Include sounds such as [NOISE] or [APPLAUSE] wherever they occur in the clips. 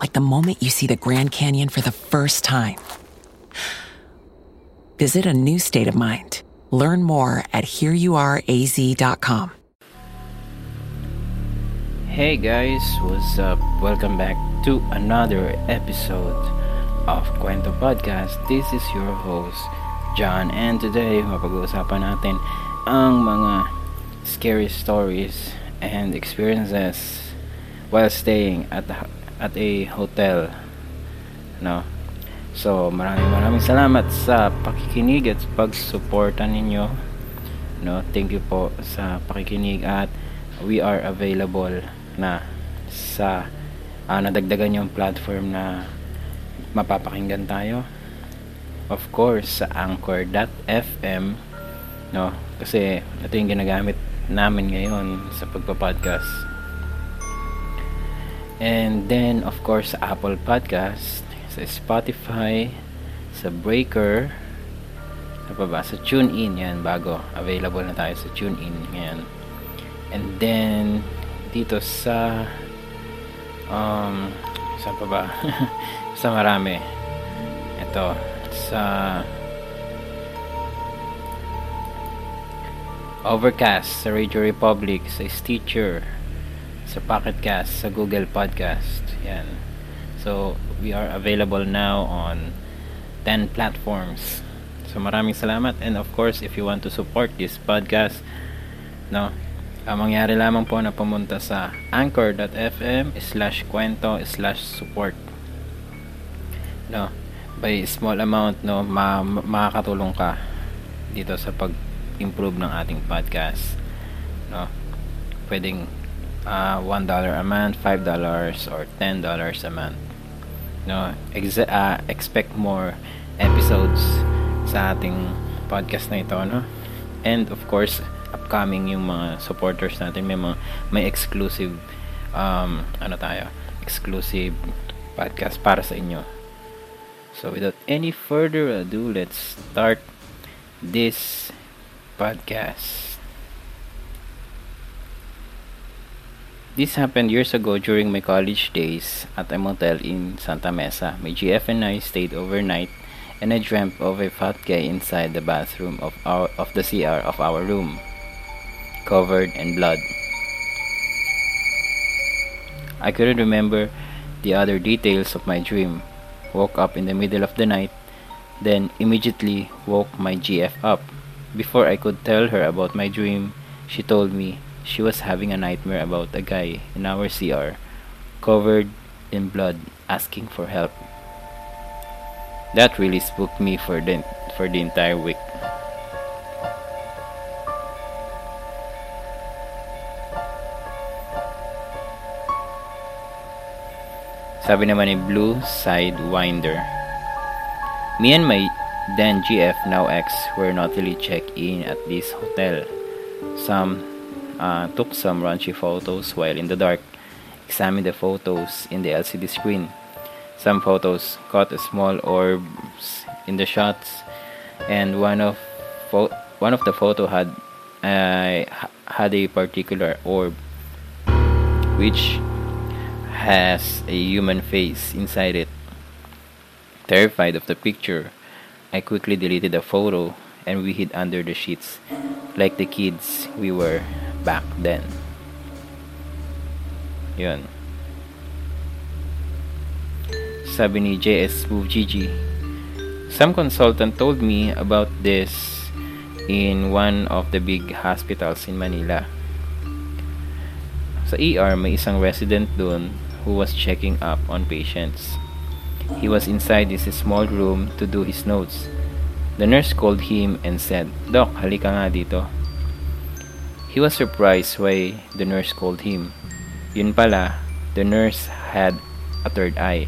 Like the moment you see the Grand Canyon for the first time. Visit a new state of mind. Learn more at hereyouareaz.com. Hey guys, what's up? Welcome back to another episode of Kwento Podcast. This is your host, John, and today mapag-uusapan natin ang mga scary stories and experiences while staying at the, at a hotel. No. So, maraming maraming salamat sa pakikinig at pagsuporta ninyo. No, thank you po sa pakikinig at we are available na sa uh, nadagdagan yung platform na mapapakinggan tayo. Of course, sa anchor.fm no kasi ito yung ginagamit namin ngayon sa pagpa-podcast. And then, of course, Apple Podcast, sa Spotify, sa Breaker, sa pa ba? Sa TuneIn, yan, bago. Available na tayo sa TuneIn, yan. And then, dito sa, um, sa pa ba? [LAUGHS] sa marami. Ito, sa Overcast, sa Radio Republic, sa Stitcher, sa Pocketcast, sa Google Podcast. Yan. So, we are available now on 10 platforms. So, maraming salamat. And of course, if you want to support this podcast, no, ang mangyari lamang po na pumunta sa anchor.fm slash kwento slash support. No, by small amount, no, ma makakatulong ka dito sa pag-improve ng ating podcast. No, pwedeng uh, $1 a month, $5 or $10 a month. No, ex- uh, expect more episodes sa ating podcast na ito, no? And of course, upcoming yung mga supporters natin, may mga may exclusive um ano tayo, exclusive podcast para sa inyo. So without any further ado, let's start this podcast. This happened years ago during my college days at a motel in Santa Mesa. My GF and I stayed overnight and I dreamt of a fat guy inside the bathroom of our of the CR of our room, covered in blood. I couldn't remember the other details of my dream. Woke up in the middle of the night, then immediately woke my GF up. Before I could tell her about my dream, She told me she was having a nightmare about a guy in our CR covered in blood asking for help. That really spooked me for the, for the entire week. Sabi naman ni Blue Sidewinder. Me and my then GF now ex were naughtily checked in at this hotel. Some uh, took some raunchy photos while in the dark. Examined the photos in the LCD screen. Some photos caught small orbs in the shots, and one of one of the photo had uh, had a particular orb, which has a human face inside it. Terrified of the picture, I quickly deleted the photo and we hid under the sheets like the kids we were back then. Yun. Sabi ni JS Move some consultant told me about this in one of the big hospitals in Manila. Sa ER, may isang resident doon who was checking up on patients. He was inside his small room to do his notes. The nurse called him and said, Doc, halika nga dito. He was surprised why the nurse called him. Yun pala, the nurse had a third eye.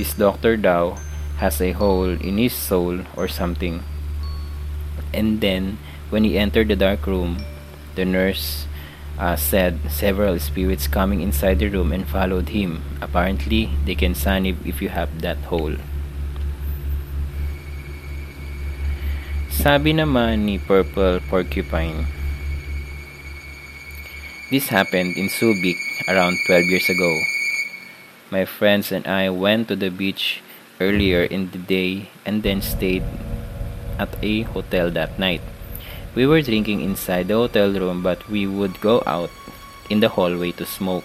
This doctor daw has a hole in his soul or something. And then, when he entered the dark room, the nurse uh, said several spirits coming inside the room and followed him. Apparently, they can sanib if you have that hole. Sabi naman ni Purple Porcupine, This happened in Subic around 12 years ago. My friends and I went to the beach earlier in the day and then stayed at a hotel that night. We were drinking inside the hotel room, but we would go out in the hallway to smoke.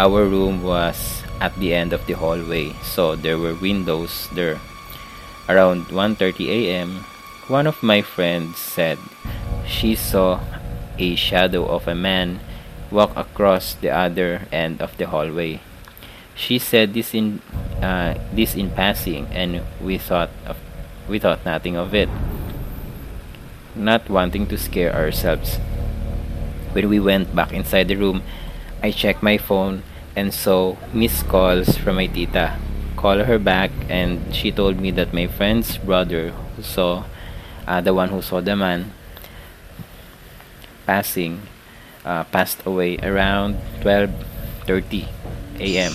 Our room was at the end of the hallway, so there were windows there. Around 1:30 a.m., one of my friends said she saw a shadow of a man walk across the other end of the hallway. She said this in uh, this in passing, and we thought of, we thought nothing of it not wanting to scare ourselves. When we went back inside the room, I checked my phone and saw missed calls from my tita. Call her back and she told me that my friend's brother who saw uh, the one who saw the man passing uh, passed away around 12:30 a.m.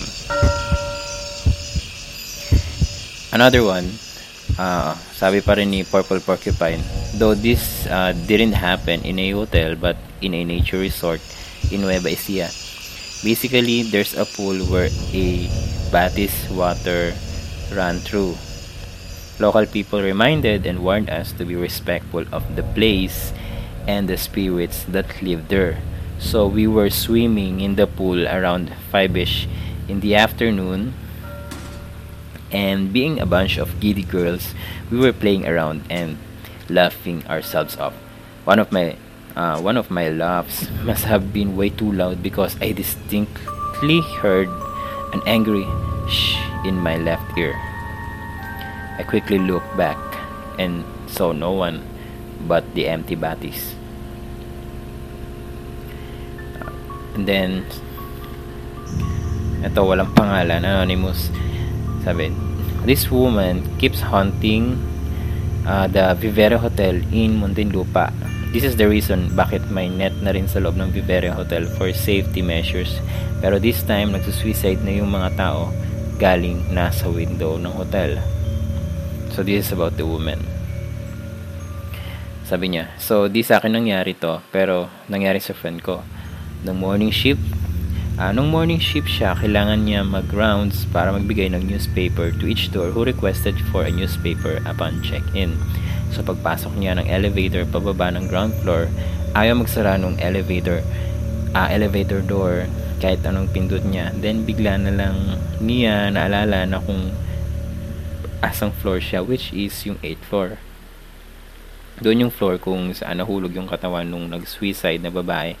Another one uh, sabi pa rin ni Purple Porcupine, though this uh, didn't happen in a hotel but in a nature resort in Nueva Ecija. Basically, there's a pool where a Batis water ran through. Local people reminded and warned us to be respectful of the place and the spirits that live there. So we were swimming in the pool around 5ish in the afternoon and being a bunch of giddy girls, we were playing around and laughing ourselves off. One of my uh, one of my laughs must have been way too loud because I distinctly heard an angry shh in my left ear. I quickly looked back and saw no one but the empty batis. And then, ito walang pangalan, anonymous. Sabi, this woman keeps haunting uh, the Vivere Hotel in Muntinlupa. This is the reason bakit may net na rin sa loob ng Vivere Hotel for safety measures. Pero this time, nagsusuicide na yung mga tao galing nasa window ng hotel. So, this is about the woman. Sabi niya, so di sa akin nangyari to, pero nangyari sa friend ko. Nung morning shift, Uh, nung morning shift siya, kailangan niya mag-rounds para magbigay ng newspaper to each door who requested for a newspaper upon check-in. So pagpasok niya ng elevator pababa ng ground floor, ayaw magsara ng elevator uh, elevator door kahit anong pindot niya. Then bigla na lang niya naalala na kung asang floor siya which is yung 8th floor. doon yung floor kung saan nahulog yung katawan nung nag-suicide na babae.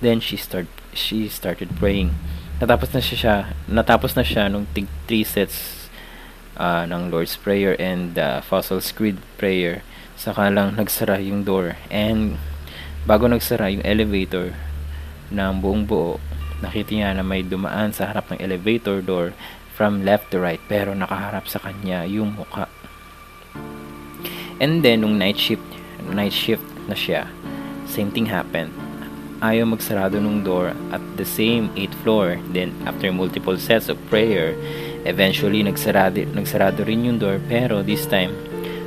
Then she start she started praying. Natapos na siya, siya natapos na siya nung tig 3 sets uh, ng Lord's Prayer and uh, Fossil's Creed prayer. Saka lang nagsara yung door and bago nagsara yung elevator ng buong buo, nakita niya na may dumaan sa harap ng elevator door from left to right pero nakaharap sa kanya yung muka. And then nung night shift, night shift na siya, same thing happened. Ayaw magsarado nung door at the same 8th floor. Then after multiple sets of prayer, eventually nagsarado, nagsarado rin yung door pero this time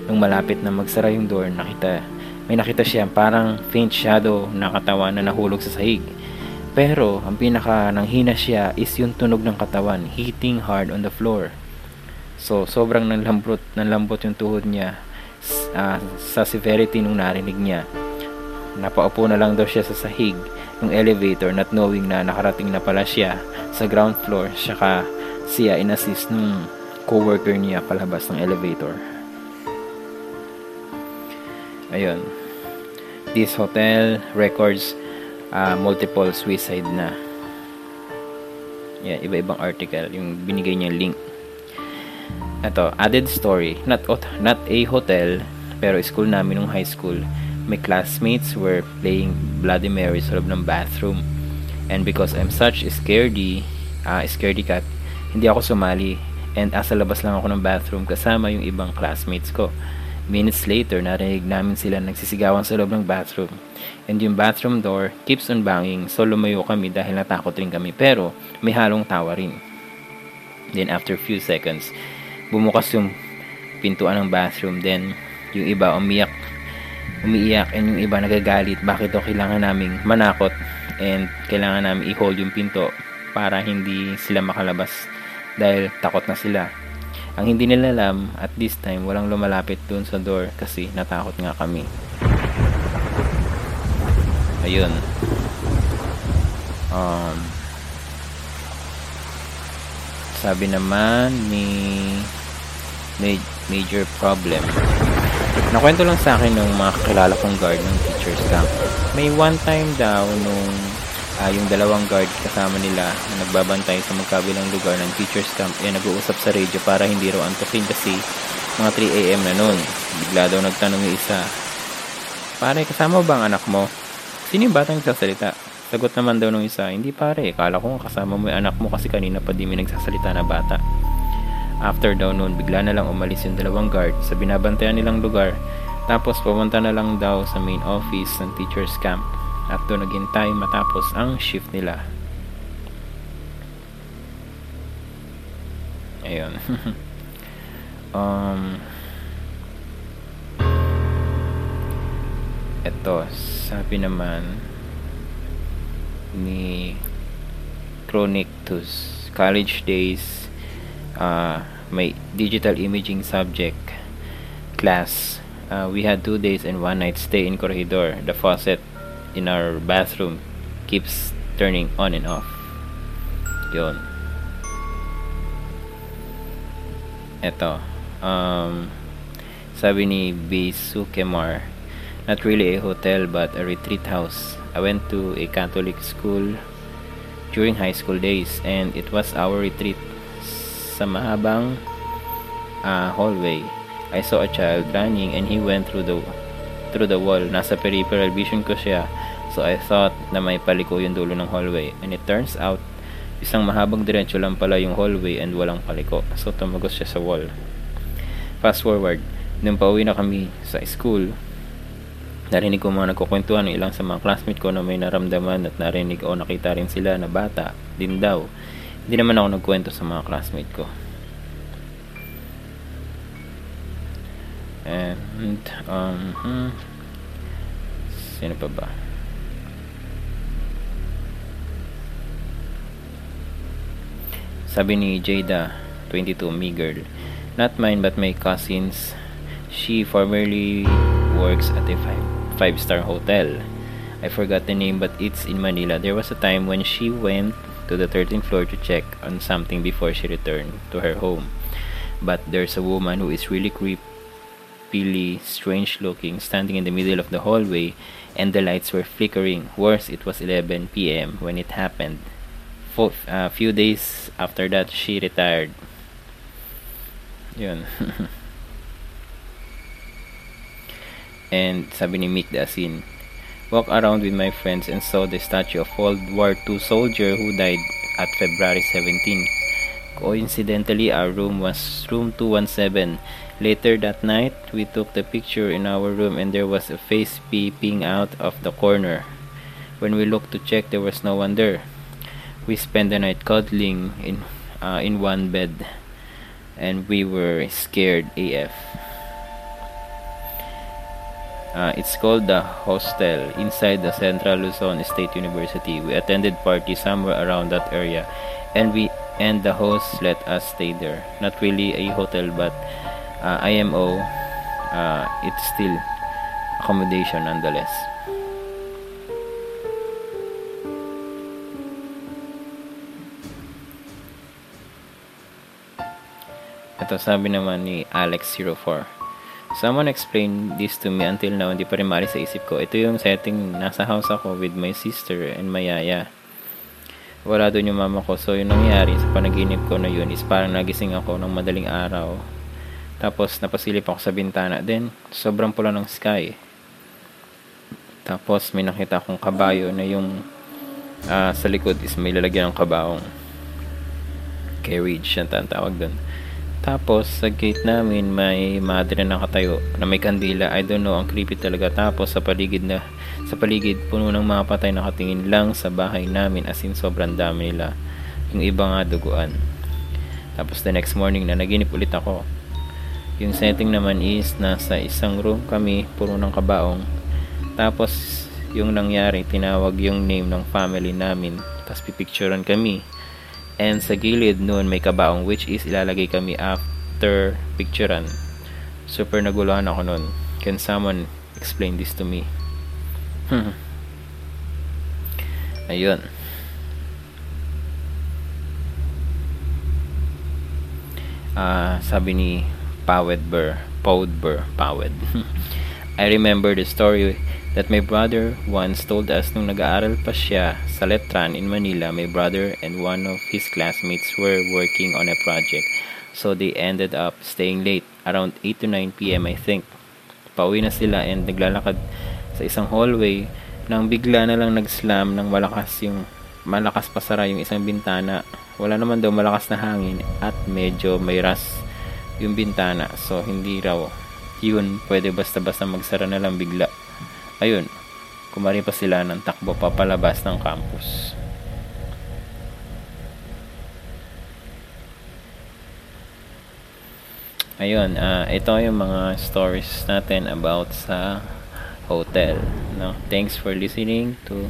nung malapit na magsara yung door, nakita may nakita siya parang faint shadow na katawan na nahulog sa sahig. Pero, ang pinaka nanghina siya is yung tunog ng katawan, hitting hard on the floor. So, sobrang nanlambot, nanlambot yung tuhod niya uh, sa severity nung narinig niya. Napaupo na lang daw siya sa sahig ng elevator not knowing na nakarating na pala siya sa ground floor saka siya inassist ng co-worker niya palabas ng elevator. Ayun. This hotel records uh, multiple suicide na. Yan, iba-ibang article, yung binigay niya link. Ito, added story. Not, not a hotel, pero school namin nung high school. My classmates were playing Bloody Mary sa loob ng bathroom. And because I'm such a scaredy, uh, scaredy cat, hindi ako sumali. And asa labas lang ako ng bathroom kasama yung ibang classmates ko. Minutes later, narinig namin sila nagsisigawan sa loob ng bathroom. And yung bathroom door keeps on banging so lumayo kami dahil natakot rin kami pero may halong tawa rin. Then after few seconds, bumukas yung pintuan ng bathroom. Then yung iba umiyak, umiiyak and yung iba nagagalit bakit daw kailangan naming manakot and kailangan namin i-hold yung pinto para hindi sila makalabas dahil takot na sila. Ang hindi nila alam, at this time, walang lumalapit dun sa door kasi natakot nga kami. Ayun. Um, sabi naman ni major problem. Nakwento lang sa akin ng mga kakilala kong guard ng teacher's camp. May one time daw nung uh, yung dalawang guard kasama nila na nagbabantay sa magkabilang lugar ng teacher's camp ay nag-uusap sa radio para hindi raw antukin kasi mga 3am na noon. Bigla daw nagtanong yung isa, Pare, kasama ba ang anak mo? Sino yung batang nagsasalita? Sagot naman daw nung isa, hindi pare, kala ko kasama mo yung anak mo kasi kanina pa di may nagsasalita na bata. After daw noon, bigla na lang umalis yung dalawang guard sa binabantayan nilang lugar tapos pumunta na lang daw sa main office ng teacher's camp at doon naghintay matapos ang shift nila. Ayun. [LAUGHS] um, ito, sabi naman ni Chronictus college days uh, may digital imaging subject class uh, we had two days and one night stay in corridor the faucet in our bathroom keeps turning on and off. Yun. Ito. Um, sabi ni Bisu Kemar, not really a hotel but a retreat house. I went to a Catholic school during high school days and it was our retreat sa mahabang uh, hallway. I saw a child running and he went through the through the wall. Nasa peripheral vision ko siya. So I thought na may paliko yung dulo ng hallway. And it turns out, isang mahabang diretsyo lang pala yung hallway and walang paliko. So tumagos siya sa wall. Fast forward, nung pauwi na kami sa school, narinig ko mga nagkukwentuhan ng ilang sa mga classmate ko na may naramdaman at narinig o nakita rin sila na bata din daw. Hindi naman ako nagkwento sa mga classmate ko. And, um, hmm, sino pa ba? Sabi ni Jada, 22, me girl. Not mine but my cousin's. She formerly works at a five, five-star hotel. I forgot the name but it's in Manila. There was a time when she went to the 13th floor to check on something before she returned to her home. But there's a woman who is really creep creepily strange looking, standing in the middle of the hallway, and the lights were flickering. Worse, it was 11 p.m. when it happened. A uh, few days after that, she retired. Yun. [LAUGHS] and sabi ni Mick Dasin, walk around with my friends and saw the statue of World War II soldier who died at February 17. Coincidentally, our room was room 217. Later that night, we took the picture in our room and there was a face peeping out of the corner. When we looked to check, there was no one there. We spent the night cuddling in uh, in one bed and we were scared AF. Uh, it's called the Hostel inside the Central Luzon State University. We attended party somewhere around that area, and we and the host let us stay there. Not really a hotel, but uh, IMO. Uh, it's still accommodation nonetheless. Ito sabi naman ni Alex04 Someone explained this to me until now, hindi pa rin mali sa isip ko. Ito yung setting, nasa house ako with my sister and my yaya. Wala doon yung mama ko. So, yung nangyari sa panaginip ko na yun is parang nagising ako ng madaling araw. Tapos, napasilip ako sa bintana. Then, sobrang pula ng sky. Tapos, may nakita akong kabayo na yung uh, sa likod is may lalagyan ng kabaong carriage, yan tawag doon. Tapos, sa gate namin, may madre na nakatayo na may kandila. I don't know, ang creepy talaga. Tapos, sa paligid na, sa paligid, puno ng mga patay nakatingin lang sa bahay namin. As in, sobrang dami nila. Yung iba nga duguan. Tapos, the next morning na naginip ulit ako. Yung setting naman is, nasa isang room kami, puno ng kabaong. Tapos, yung nangyari, tinawag yung name ng family namin. Tapos, pipicturean kami and sa gilid noon may kabaong which is ilalagay kami after picturean. Super naguluhan ako noon can someone explain this to me? [LAUGHS] Ayun. Uh, sabi ni Powedber Powedber Powed. [LAUGHS] I remember the story that my brother once told us nung nag-aaral pa siya sa Letran in Manila, my brother and one of his classmates were working on a project. So they ended up staying late, around 8 to 9 p.m. I think. Pauwi na sila and naglalakad sa isang hallway nang bigla na lang nag-slam ng malakas yung malakas pasara yung isang bintana. Wala naman daw malakas na hangin at medyo may ras yung bintana. So hindi raw yun pwede basta-basta magsara na lang bigla ayun, kumari pa sila ng takbo papalabas ng campus. Ayun, uh, ito yung mga stories natin about sa hotel. No? Thanks for listening to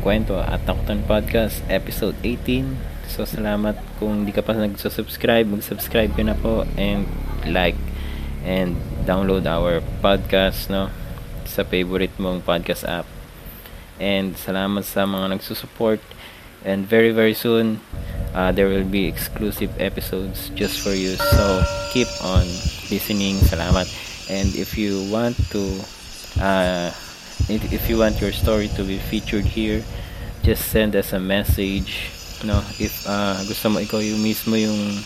Kwento at Takutan Podcast episode 18. So, salamat kung di ka pa nagsusubscribe, mag-subscribe ka na po and like and download our podcast, no? Sa favorite mong podcast app. And salamat sa mga nagsusupport. And very very soon, uh, there will be exclusive episodes just for you. So keep on listening. Salamat. And if you want to, uh, if you want your story to be featured here, just send us a message. No, if uh, gusto mo ikaw yung mismo yung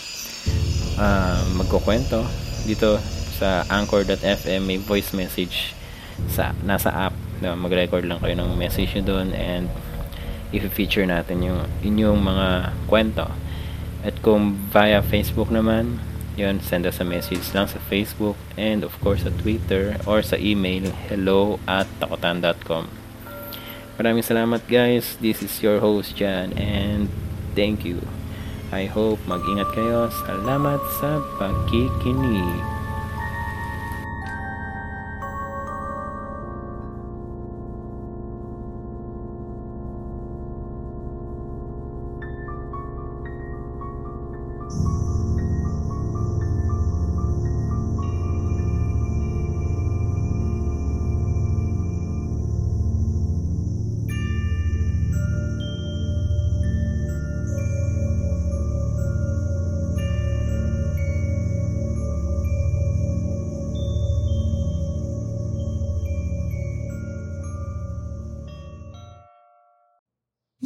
uh, magkukwento dito sa anchor.fm may voice message sa nasa app na mag-record lang kayo ng message nyo doon and i-feature natin yung inyong mga kwento. At kung via Facebook naman yun, send us a message lang sa Facebook and of course sa Twitter or sa email hello at takotan.com maraming salamat guys. This is your host Jan and thank you. I hope mag-ingat kayo. Salamat sa pagkikinig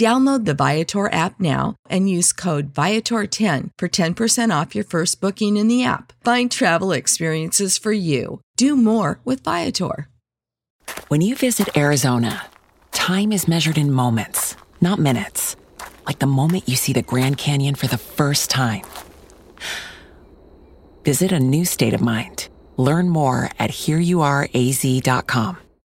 Download the Viator app now and use code Viator10 for 10% off your first booking in the app. Find travel experiences for you. Do more with Viator. When you visit Arizona, time is measured in moments, not minutes. Like the moment you see the Grand Canyon for the first time. Visit a new state of mind. Learn more at hereyouareaz.com.